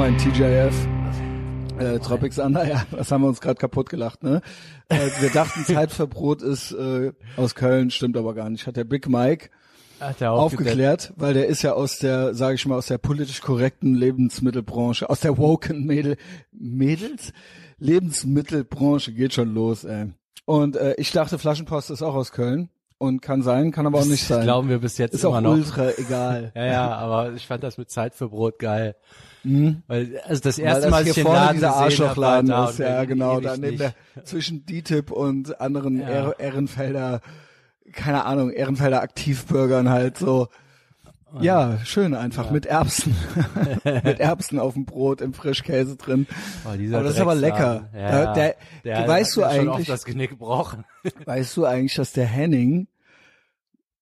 Moin, TJF. Äh, Tropics Under, ja, das haben wir uns gerade kaputt gelacht, ne? Äh, wir dachten, Zeit für Brot ist äh, aus Köln, stimmt aber gar nicht. Hat der Big Mike Hat er aufgeklärt, weil der ist ja aus der, sage ich mal, aus der politisch korrekten Lebensmittelbranche, aus der woken Mädel, Mädels Lebensmittelbranche geht schon los, ey. Und äh, ich dachte, Flaschenpost ist auch aus Köln und kann sein, kann aber auch nicht sein. Glauben wir bis jetzt ist immer auch noch. ultra egal. Ja, ja, aber ich fand das mit Zeit für Brot geil. Weil, also das erste das Mal, hier vorne Laden dieser Arschlochladen ist, ja und genau, da neben der, zwischen DTIP und anderen Ja. Ehr Ehrenfelder, keine Ahnung, Ehrenfelder Aktivbürgern halt so. Ja, schön einfach mit Erbsen, mit Erbsen auf dem Brot im Frischkäse drin. Oh, aber das ist aber lecker. Ja, Da- der, der weißt du eigentlich, das Genick gebrochen. weißt du eigentlich, dass der Henning,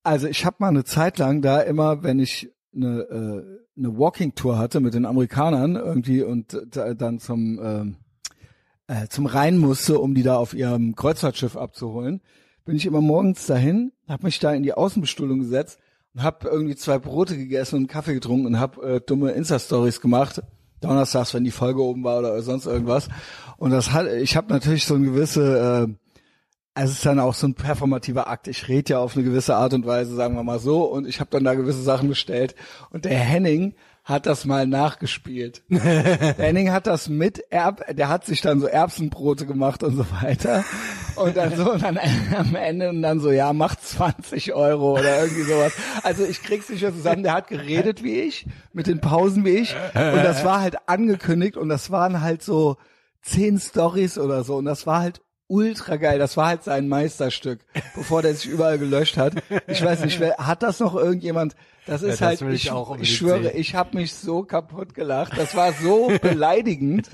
also ich habe mal eine Zeit lang da immer, wenn ich eine, äh, eine Walking Tour hatte mit den Amerikanern irgendwie und da, dann zum ähm, äh, zum Rhein musste, um die da auf ihrem Kreuzfahrtschiff abzuholen, bin ich immer morgens dahin, habe mich da in die Außenbestuhlung gesetzt und habe irgendwie zwei Brote gegessen und einen Kaffee getrunken und habe äh, dumme Insta-Stories gemacht. Donnerstags, wenn die Folge oben war oder sonst irgendwas. Und das hat, ich habe natürlich so ein gewisse, äh, es ist dann auch so ein performativer Akt. Ich rede ja auf eine gewisse Art und Weise, sagen wir mal so, und ich habe dann da gewisse Sachen bestellt. Und der Henning hat das mal nachgespielt. der Henning hat das mit Erb, der hat sich dann so Erbsenbrote gemacht und so weiter. Und dann so, und dann am Ende und dann so, ja, mach 20 Euro oder irgendwie sowas. Also ich krieg's nicht mehr zusammen. Der hat geredet wie ich, mit den Pausen wie ich. Und das war halt angekündigt und das waren halt so zehn Stories oder so. Und das war halt ultra geil. Das war halt sein Meisterstück, bevor der sich überall gelöscht hat. Ich weiß nicht, wer, hat das noch irgendjemand? Das ist das halt, ich ich, auch ich schwöre, ich habe mich so kaputt gelacht. Das war so beleidigend.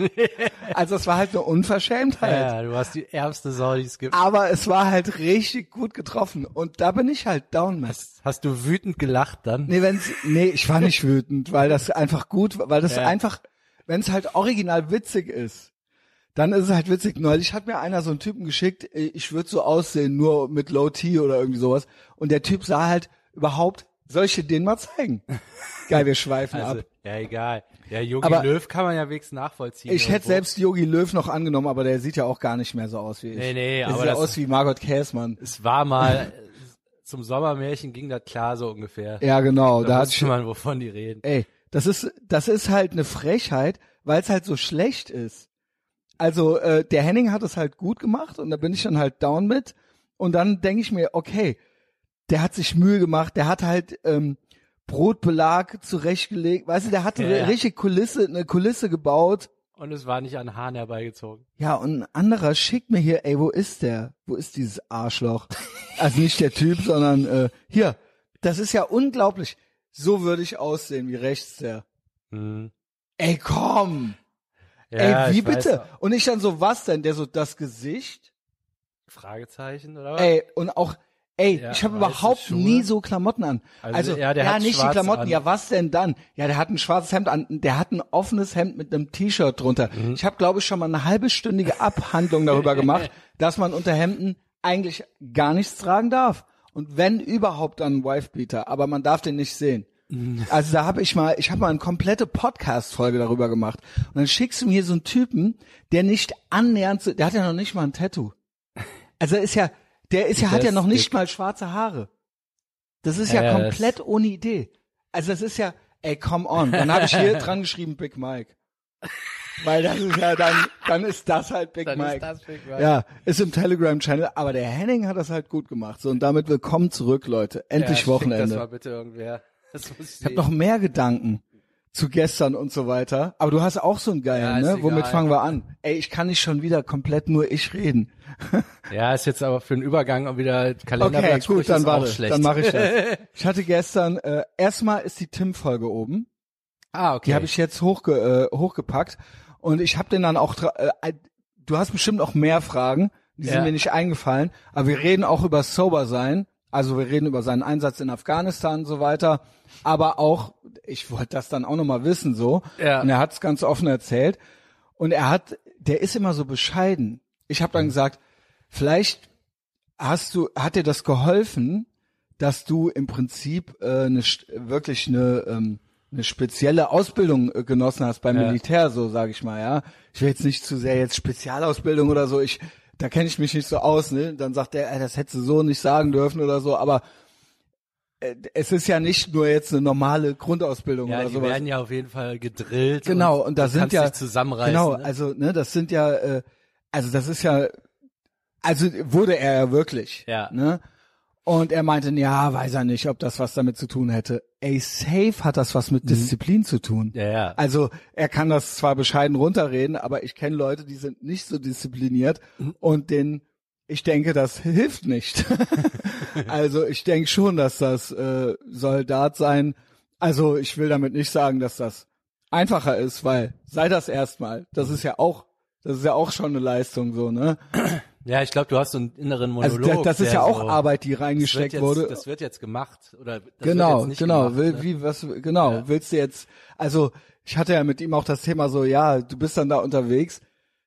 Also es war halt eine Unverschämtheit. Ja, du hast die ärmste Sau, die es gibt. Aber es war halt richtig gut getroffen. Und da bin ich halt down mit. Hast du wütend gelacht dann? Nee, wenn's, nee, ich war nicht wütend, weil das einfach gut, weil das Ja. einfach, wenn es halt original witzig ist, dann ist es halt witzig. Neulich hat mir einer so einen Typen geschickt, äh, ich würde so aussehen, nur mit Low T oder irgendwie sowas. Und der Typ sah halt überhaupt, soll ich dir den mal zeigen? Geil, wir schweifen Also, ab. ja, egal. Ja, Yogi Aber- Löw kann man ja wenigstens nachvollziehen. Ich hätte irgendwo. selbst Yogi Löw noch angenommen, aber der sieht ja auch gar nicht mehr so aus wie ich. Nee, nee, der aber sieht ja aus wie Margot Käßmann. Es war mal, zum Sommermärchen ging das klar so ungefähr. Ja, genau. Da, da hat wusste man, wovon die reden. ey, das ist, das ist halt eine Frechheit, weil es halt so schlecht ist. Also äh, der Henning hat es halt gut gemacht und da bin ich dann halt down mit und dann denke ich mir, okay, der hat sich Mühe gemacht, der hat halt ähm, Brotbelag zurechtgelegt, weißt du, der hat Ja, eine ja. richtige Kulisse, eine Kulisse gebaut. Und es war nicht an Haaren herbeigezogen. Ja, und ein anderer schickt mir hier, ey, wo ist der? Wo ist dieses Arschloch? Also nicht der Typ, sondern äh, hier. Das ist ja unglaublich. So würde ich aussehen wie rechts der. Hm. Ey, komm! Ja, ey, wie weiß bitte? Und ich dann so, was denn? Der so, das Gesicht? Fragezeichen oder was? Ey, und auch, ey, Ja, ich habe überhaupt nie so Klamotten an. Also, Also, ja, der hat nicht die Klamotten, an. ja, was denn dann? Ja, der hat ein schwarzes Hemd an, der hat ein offenes Hemd mit einem T-Shirt drunter. Mhm. Ich habe, glaube ich, schon mal eine halbestündige Abhandlung darüber gemacht, dass man unter Hemden eigentlich gar nichts tragen darf. Und wenn überhaupt dann ein Wifebeater, aber man darf den nicht sehen. Also da habe ich mal, ich habe mal eine komplette Podcast-Folge darüber gemacht. Und dann schickst du mir so einen Typen, der nicht annähernd, so, der hat ja noch nicht mal ein Tattoo. Also ist ja, der ist ja, hat ja noch nicht mal schwarze Haare. Das ist ja, Ja, komplett ohne Idee. Also das ist ja, ey, come on. Dann habe ich hier dran geschrieben Big Mike. Weil das ist ja dann, dann ist das halt Big Dann Mike. ist das Big Mike. Ja, ist im Telegram-Channel, aber der Henning hat das halt gut gemacht. So, und damit willkommen zurück, Leute. Endlich ja, schick Das Wochenende. mal bitte irgendwer. Das muss ich Ich habe noch mehr Gedanken zu gestern und so weiter. Aber du hast auch so einen geilen, Ja, ne? Womit fangen wir an? Ey, ich kann nicht schon wieder komplett nur ich reden. Ja, ist jetzt aber für den Übergang auch wieder Kalenderblatt. Okay, gut, dann warte, schlecht. dann mache ich das. Ich hatte gestern, äh, erstmal ist die Tim-Folge oben. ah, okay. Die habe ich jetzt hochge äh, hochgepackt. Und ich habe den dann auch, äh, du hast bestimmt auch mehr Fragen, die sind Ja. mir nicht eingefallen. Aber wir reden auch über Sober sein. Also wir reden über seinen Einsatz in Afghanistan und so weiter. Aber auch, ich wollte das dann auch nochmal wissen so. Ja. Und er hat es ganz offen erzählt. Und er hat, der ist immer so bescheiden. Ich habe dann gesagt, vielleicht hast du, hat dir das geholfen, dass du im Prinzip äh, eine, wirklich eine, ähm, eine spezielle Ausbildung äh, genossen hast beim Ja. Militär, so sage ich mal, ja. Ich will jetzt nicht zu sehr jetzt Spezialausbildung oder so, ich, da kenne ich mich nicht so aus, ne? Dann sagt ey, das hättest du so nicht sagen dürfen oder so, aber äh, es ist ja nicht nur jetzt eine normale Grundausbildung Ja, oder die sowas. werden ja auf jeden Fall gedrillt. Genau, und da du sind ja zusammenreißen. Genau, ne? also ne, das sind ja, äh, also das ist ja, also wurde er ja wirklich. Ja. Ne? Und er meinte, ja, weiß er nicht, ob das was damit zu tun hätte. Ey, safe hat das was mit Disziplin zu tun. Mhm. Ja, ja. Also er kann das zwar bescheiden runterreden, aber ich kenne Leute, die sind nicht so diszipliniert Mhm. und den, ich denke, das hilft nicht. also ich denke schon, dass das äh, Soldat sein. Also ich will damit nicht sagen, dass das einfacher ist, weil sei das erstmal. Das ist ja auch, das ist ja auch schon eine Leistung so, ne? Ja, ich glaube, du hast so einen inneren Also Monolog. das, das ist ja auch so, Arbeit, die das reingesteckt jetzt, wurde. Das wird jetzt gemacht oder das genau, wird jetzt nicht genau. Gemacht, Will, ne? wie was genau? Ja. Willst du jetzt? Also ich hatte ja mit ihm auch das Thema so, ja, du bist dann da unterwegs.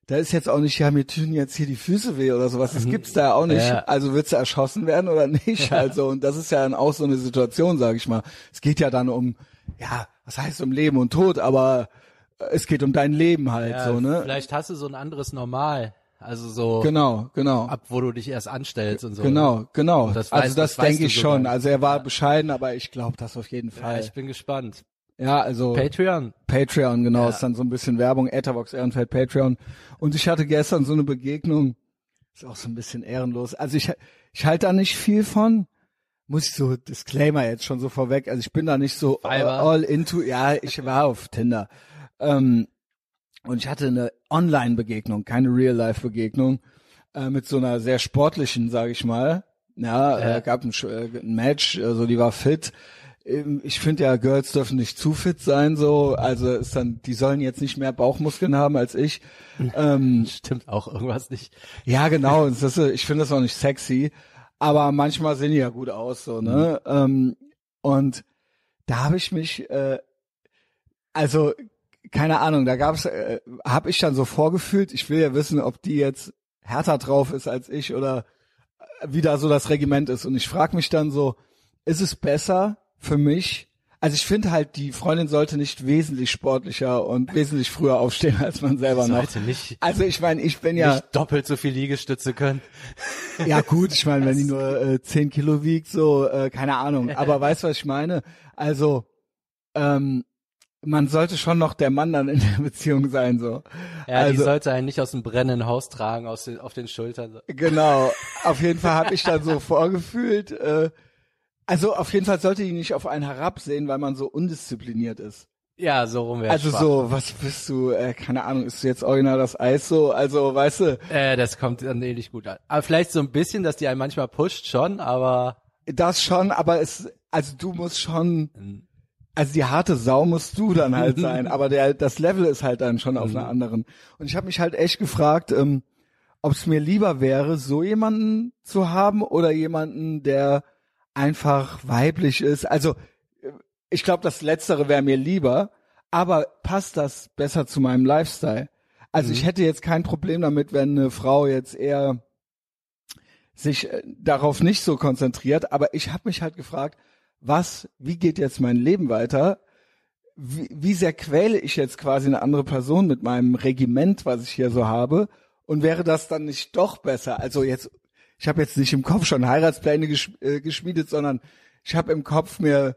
Da ist jetzt auch nicht, ja, mir tun jetzt hier die Füße weh oder sowas. Das gibt's da ja auch nicht. Mhm. Ja. Also willst du erschossen werden oder nicht? Also und das ist ja dann auch so eine Situation, sage ich mal. Es geht ja dann um, ja, was heißt um Leben und Tod, aber es geht um dein Leben halt so, ne? Vielleicht hast du so ein anderes Normal. Also so Genau, genau. ab, wo du dich erst anstellst und so. Genau, genau. Das also das, das denke ich sogar. schon. Also er war bescheiden, aber ich glaube das auf jeden Ja, Fall. ich bin gespannt. Ja, also Patreon. Patreon, genau, Ja. ist dann so ein bisschen Werbung, Etherbox Ehrenfeld Patreon. Und ich hatte gestern so eine Begegnung, ist auch so ein bisschen ehrenlos. Also ich, ich halte da nicht viel von, muss ich so, Disclaimer jetzt schon so vorweg, also ich bin da nicht so all, all into, ja, ich war auf Tinder. Ähm, und ich hatte eine Online-Begegnung, keine Real-Life-Begegnung, äh, mit so einer sehr sportlichen, sage ich mal. Ja, Ja. Äh, gab ein, äh, ein Match, also die war fit. Ähm, Ich finde ja, Girls dürfen nicht zu fit sein, so. Also ist dann, die sollen jetzt nicht mehr Bauchmuskeln haben als ich. ähm, Stimmt auch irgendwas nicht. ja, genau. ist, ich finde das auch nicht sexy, aber manchmal sehen die ja gut aus, so ne. Ähm, und da habe ich mich, äh, also keine Ahnung, da gab's, äh, habe ich dann so vorgefühlt. Ich will ja wissen, ob die jetzt härter drauf ist als ich oder äh, wie da so das Regiment ist. Und ich frage mich dann so, ist es besser für mich? Also ich finde halt, die Freundin sollte nicht wesentlich sportlicher und wesentlich früher aufstehen als man selber noch. Sollte nicht, Also ich meine, ich bin ja, nicht doppelt so viel Liegestütze können. ja gut, ich meine, wenn die nur äh, 10 Kilo wiegt, so, äh, keine Ahnung. Aber weißt du, was ich meine? Also, ähm, man sollte schon noch der Mann dann in der Beziehung sein, so. Ja, die Also- sollte einen nicht aus dem brennenden Haus tragen, aus den, auf den Schultern. Genau. Auf jeden Fall habe ich dann so vorgefühlt, äh, also auf jeden Fall sollte die nicht auf einen herabsehen, weil man so undiszipliniert ist. Ja, so rum wäre Also so, was bist du, äh, keine Ahnung, ist jetzt original das Eis so? Also, weißt du, Äh, das kommt dann eh nicht gut an. Aber vielleicht so ein bisschen, dass die einen manchmal pusht schon, aber das schon, aber es, also du musst schon, also die harte Sau musst du dann halt sein, aber der, das Level ist halt dann schon auf einer anderen. Und ich habe mich halt echt gefragt, ähm, ob es mir lieber wäre, so jemanden zu haben oder jemanden, der einfach weiblich ist. Also äh, ich glaube, das Letztere wäre mir lieber, aber passt das besser zu meinem Lifestyle? Also ich hätte jetzt kein Problem damit, wenn eine Frau jetzt eher sich äh, darauf nicht so konzentriert, aber ich habe mich halt gefragt, was, wie geht jetzt mein Leben weiter? Wie, wie sehr quäle ich jetzt quasi eine andere Person mit meinem Regiment, was ich hier so habe? Und wäre das dann nicht doch besser? Also jetzt, ich habe jetzt nicht im Kopf schon Heiratspläne äh, geschmiedet, sondern ich habe im Kopf mir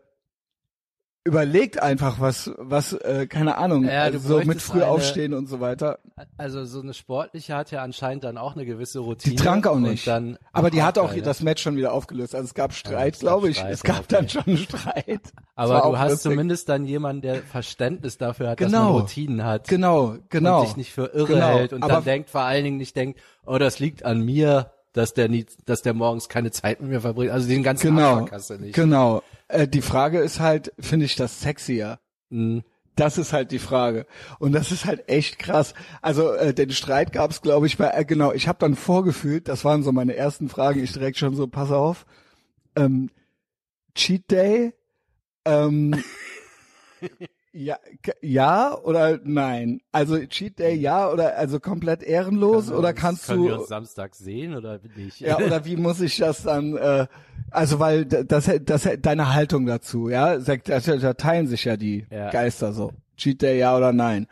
überlegt einfach, was, was, äh, keine Ahnung, Ja, also so mit früh eine- aufstehen und so weiter. also so eine sportliche hat ja anscheinend dann auch eine gewisse Routine. Die trank auch nicht. Dann Aber die hat auch geil, das Match schon wieder aufgelöst. Also es gab Streit, gab glaube ich. Streit, es gab okay. dann schon Streit. Aber du hast lustig. zumindest dann jemanden, der Verständnis dafür hat, dass Genau. man Routinen hat. Genau, genau. Und sich nicht für irre Genau. hält und Aber- dann denkt, vor allen Dingen nicht denkt, oh, das liegt an mir, dass der nie, dass der morgens keine Zeit mit mir verbringt. Also den ganzen Genau, Abfuck hast du nicht. genau. Äh, die Frage ist halt, finde ich das sexier? Mhm. Das ist halt die Frage. Und das ist halt echt krass. Also äh, den Streit gab es, glaube ich, bei, äh, genau, ich habe dann vorgefühlt, das waren so meine ersten Fragen, ich direkt schon so, pass auf, ähm, Cheat Day, ähm, Ja, ja oder nein? Also Cheat Day ja oder also komplett ehrenlos Können oder kannst können du wir uns Samstag sehen oder nicht? ja oder wie muss ich das dann äh, also weil das das deine Haltung dazu, ja, Sagt- da, da teilen sich ja die Ja. Geister so. Cheat Day ja oder nein?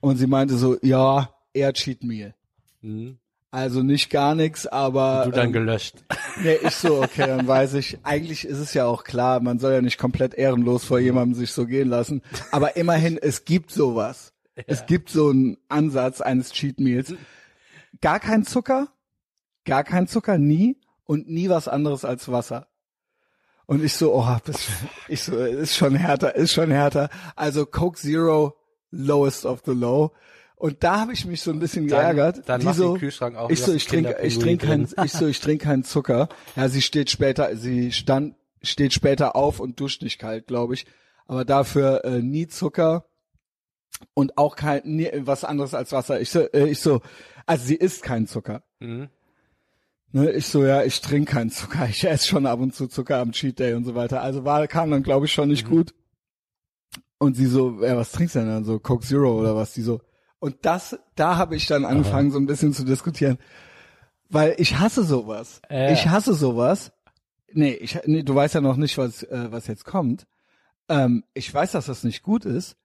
Und sie meinte so, ja, eher Cheat Meal. Hm? Also nicht gar nichts, aber Du dann ähm, gelöscht. Nee, ich so, okay, dann weiß ich. Eigentlich ist es ja auch klar, man soll ja nicht komplett ehrenlos vor jemandem sich so gehen lassen. Aber immerhin, es gibt sowas. Es gibt so einen Ansatz eines Cheat Meals. Gar kein Zucker, gar kein Zucker, nie und nie was anderes als Wasser. Und ich so, oh, das, ich so, ist schon härter, ist schon härter. Also Coke Zero, lowest of the low. Und da habe ich mich so ein bisschen Dann- geärgert. dann Die mach so, den Kühlschrank auf, Ich so, ich trinke, ich trinke kein, drin. ich so, ich trinke keinen Zucker. Ja, sie steht später, sie stand, steht später auf und duscht nicht kalt, glaube ich. Aber dafür äh, nie Zucker und auch kein nie, was anderes als Wasser. Ich so, äh, ich so, also sie isst keinen Zucker. Hm? Ne, ich so, ja, ich trinke keinen Zucker. Ich esse schon ab und zu Zucker am Cheat Day und so weiter. Also war, kam dann, glaube ich, schon nicht gut. Und sie so, ja, was trinkst du denn dann? So Coke Zero oder was? Die so. Und das, da habe ich dann angefangen, so ein bisschen zu diskutieren. Weil ich hasse sowas. Ja. Ich hasse sowas. Nee, ich, nee, du weißt ja noch nicht, was, äh, was jetzt kommt. Ähm, ich weiß, dass das nicht gut ist,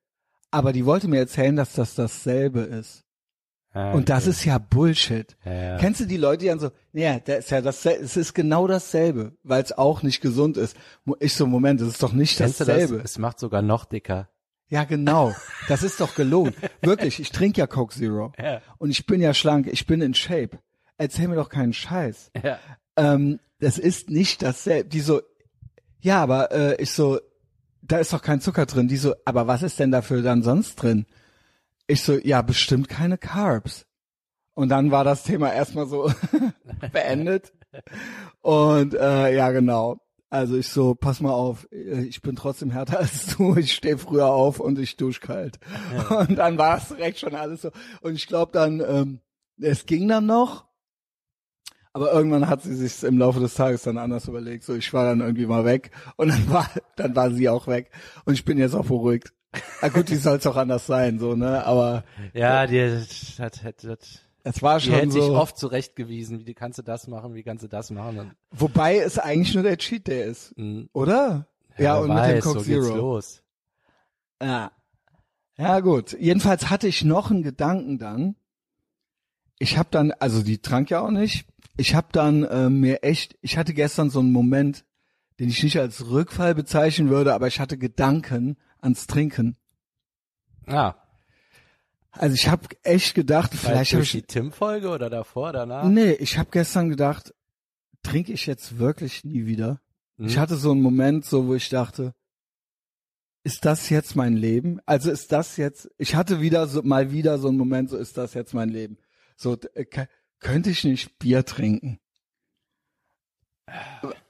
aber die wollte mir erzählen, dass das dasselbe ist. Ah, Und das okay. ist ja Bullshit. Ja, ja. Kennst du die Leute, die dann so, naja, der ist ja das, es ist genau dasselbe, weil es auch nicht gesund ist. Ich so, Moment, das ist doch nicht Kennst dasselbe. das? Es macht sogar noch dicker. Ja, genau. Das ist doch gelogen. Wirklich, ich trinke ja Coke Zero. Ja. Und ich bin ja schlank, ich bin in Shape. Erzähl mir doch keinen Scheiß. Ja. Ähm, das ist nicht dasselbe. Die so, ja, aber äh, ich so, da ist doch kein Zucker drin. Die so, aber was ist denn dafür dann sonst drin? Ich so, ja, bestimmt keine Carbs. Und dann war das Thema erstmal so beendet. Und äh, ja, genau. Also ich so, pass mal auf, äh, ich bin trotzdem härter als du, ich stehe früher auf und ich dusch kalt. Und dann war es direkt schon alles so. Und ich glaube dann, ähm, es ging dann noch, aber irgendwann hat sie sich im Laufe des Tages dann anders überlegt. So, ich war dann irgendwie mal weg und dann war, dann war sie auch weg. Und ich bin jetzt auch beruhigt. Na gut, die soll es auch anders sein, so, ne? Aber Ja, die hat, hat, hat, es war die schon hätte sich so. oft zurechtgewiesen, wie kannst du das machen, wie kannst du das machen. Und, Wobei es eigentlich nur der Cheat Day ist, mh, oder? Ja, wer und mit dem weiß, Coke so geht's Zero. los. Ja. Ja, gut. Jedenfalls hatte ich noch einen Gedanken dann. Ich habe dann, also die trank ja auch nicht. Ich habe dann äh, mir echt, ich hatte gestern so einen Moment, den ich nicht als Rückfall bezeichnen würde, aber ich hatte Gedanken ans Trinken. Ah, Also ich habe echt gedacht, vielleicht habe durch die ich, Tim-Folge oder davor, danach? nee, ich habe gestern gedacht, trinke ich jetzt wirklich nie wieder? Hm? Ich hatte so einen Moment, so wo ich dachte, ist das jetzt mein Leben? Also ist das jetzt? Ich hatte wieder so mal wieder so einen Moment, so ist das jetzt mein Leben? So äh, könnte ich nicht Bier trinken?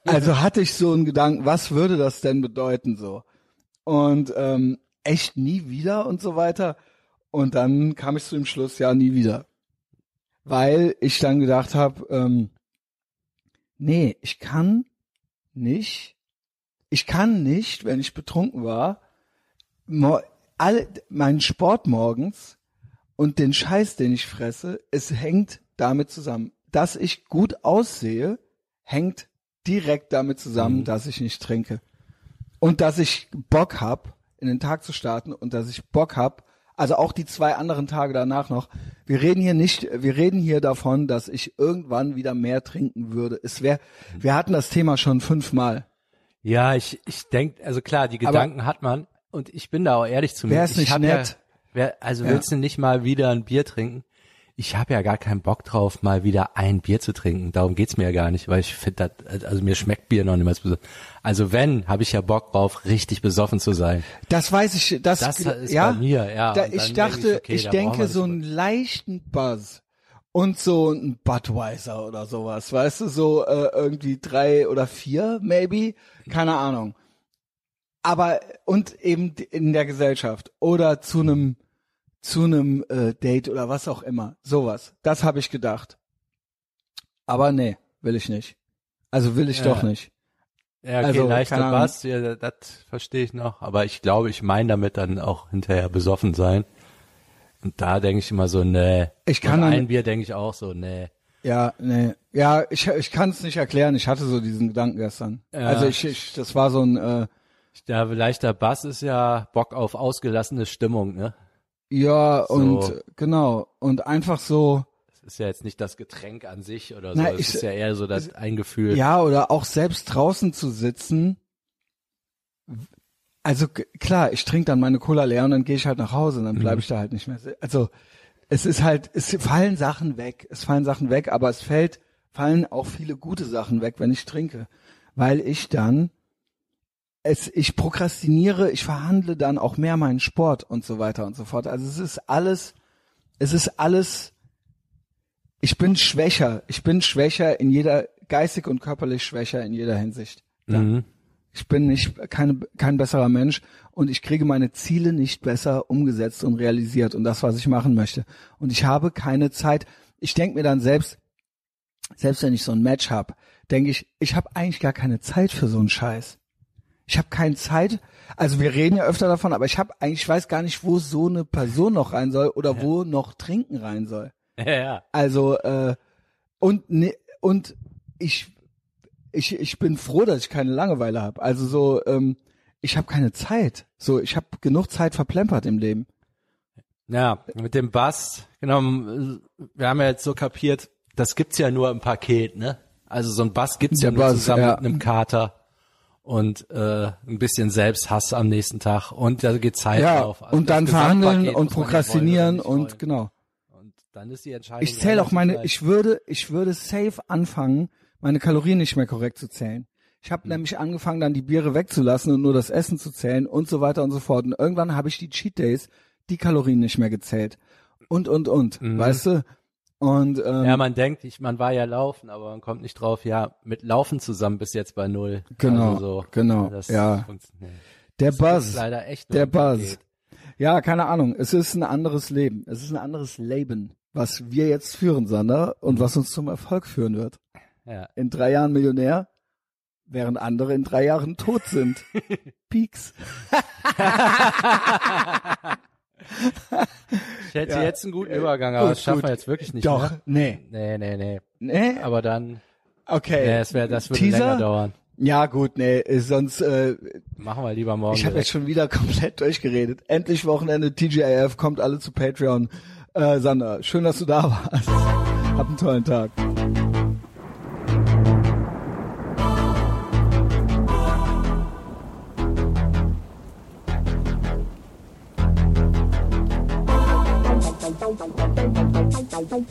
Also hatte ich so einen Gedanken, was würde das denn bedeuten so? Und ähm, echt nie wieder und so weiter. Und dann kam ich zu dem Schluss, ja nie wieder, weil ich dann gedacht habe, ähm, nee, ich kann nicht, ich kann nicht, wenn ich betrunken war, all, meinen Sport morgens und den Scheiß, den ich fresse, es hängt damit zusammen. Dass ich gut aussehe, hängt direkt damit zusammen, Mhm. dass ich nicht trinke. Und dass ich Bock hab, in den Tag zu starten und dass ich Bock hab, also auch die zwei anderen Tage danach noch. Wir reden hier nicht, wir reden hier davon, dass ich irgendwann wieder mehr trinken würde. Es wäre, wir hatten das Thema schon fünfmal. Ja, ich, ich denke, also klar, die Aber- Gedanken hat man und ich bin da auch ehrlich zu mir. Wär's ich nicht nett? Ja, wer, also Ja. willst du nicht mal wieder ein Bier trinken? Ich habe ja gar keinen Bock drauf, mal wieder ein Bier zu trinken. Darum geht's mir ja gar nicht, weil ich finde, das- also mir schmeckt Bier noch nicht mal so. Also wenn, habe ich ja Bock drauf, richtig besoffen zu sein. Das weiß ich, das, Das ist ja, bei mir, ja. Da, ich dachte, okay, ich da brauchen denke so einen leichten Buzz und so ein Budweiser oder sowas, weißt du, so äh, irgendwie drei oder vier, maybe, keine Ahnung. Aber und eben in der Gesellschaft oder zu einem zu einem äh, Date oder was auch immer, sowas. Das habe ich gedacht. Aber nee, will ich nicht. Also will ich Ja. doch nicht. Ja, okay, Also, leichter. Bass, ja, das ja, das verstehe ich noch. Aber ich glaube, ich meine damit dann auch hinterher besoffen sein. Und da denke ich immer so, nee. Ich kann Nach dann- ein Bier denke ich auch so, nee. Ja, nee. Ja, ich, ich kann es nicht erklären. Ich hatte so diesen Gedanken gestern. Ja. Also ich, ich, das war so ein, äh, Ja, leichter Bass ist ja Bock auf ausgelassene Stimmung, ne? Ja, So. und genau. Und einfach so, Das ist ja jetzt nicht das Getränk an sich oder so. Na, es ich- ist ja eher so das ein Gefühl. ja, oder auch selbst draußen zu sitzen. Also klar, ich trinke dann meine Cola leer und dann gehe ich halt nach Hause und dann bleibe ich da halt nicht mehr. Also es ist halt, es fallen Sachen weg, es fallen Sachen weg, aber es fällt, fallen auch viele gute Sachen weg, wenn ich trinke, weil ich dann es, ich prokrastiniere, ich verhandle dann auch mehr meinen Sport und so weiter und so fort. Also es ist alles, es ist alles, ich bin schwächer, ich bin schwächer in jeder, geistig und körperlich schwächer in jeder Hinsicht. Mhm. Ich bin nicht keine, kein besserer Mensch und ich kriege meine Ziele nicht besser umgesetzt und realisiert und das, was ich machen möchte. Und ich habe keine Zeit. Ich denke mir dann selbst, selbst wenn ich so ein Match habe, denke ich, ich habe eigentlich gar keine Zeit für so einen Scheiß. Ich habe keine Zeit. Also wir reden ja öfter davon, aber ich habe eigentlich, ich weiß gar nicht, wo so eine Person noch rein soll oder wo noch Trinken rein soll. Ja, ja. Also äh, und ne, und ich ich ich bin froh, dass ich keine Langeweile habe. Also so ähm, ich habe keine Zeit. So ich habe genug Zeit verplempert im Leben. Ja, mit dem Bass, genau, wir haben ja jetzt so kapiert, das gibt's ja nur im Paket, ne? Also so ein Bass gibt's ja Der nur Bass, zusammen ja. mit einem Kater und äh, ein bisschen Selbsthass am nächsten Tag und da geht Zeit Ja drauf. Also und dann verhandeln und prokrastinieren und genau. Und dann ist die Entscheidung. Ich zähle auch meine. Ich würde ich würde safe anfangen, meine Kalorien nicht mehr korrekt zu zählen. Ich Hm. habe nämlich angefangen, dann die Biere wegzulassen und nur das Essen zu zählen und so weiter und so fort. Und irgendwann habe ich die Cheat Days, die Kalorien nicht mehr gezählt. Und, und, und. Weißt du? Und ähm. Ja, man denkt, ich, man war ja laufen, aber man kommt nicht drauf, ja, mit Laufen zusammen bis jetzt bei null. Genau, also so, genau, Das ja. funktioniert. der Das Buzz. ist leider echt Der Buzz. Paket. Ja, keine Ahnung. Es ist ein anderes Leben. Es ist ein anderes Leben, was wir jetzt führen, Sander, und was uns zum Erfolg führen wird. Ja. In drei Jahren Millionär, während andere in drei Jahren tot sind. Peaks. Ich hätte Ja. jetzt einen guten Übergang, aber Gut, das schaffen gut. wir jetzt wirklich nicht Doch, mehr. nee. Nee, nee, nee. Nee? Aber dann, Okay. nee, es wär, das würde Teaser? länger dauern. Ja, gut, nee, ist sonst, äh, Machen wir lieber morgen. ich habe jetzt schon wieder komplett durchgeredet. Endlich Wochenende, TGIF, kommt alle zu Patreon. Äh, Sander, schön, dass du da warst. Hab einen tollen Tag. Thank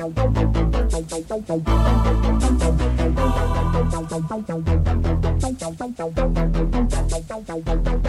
you.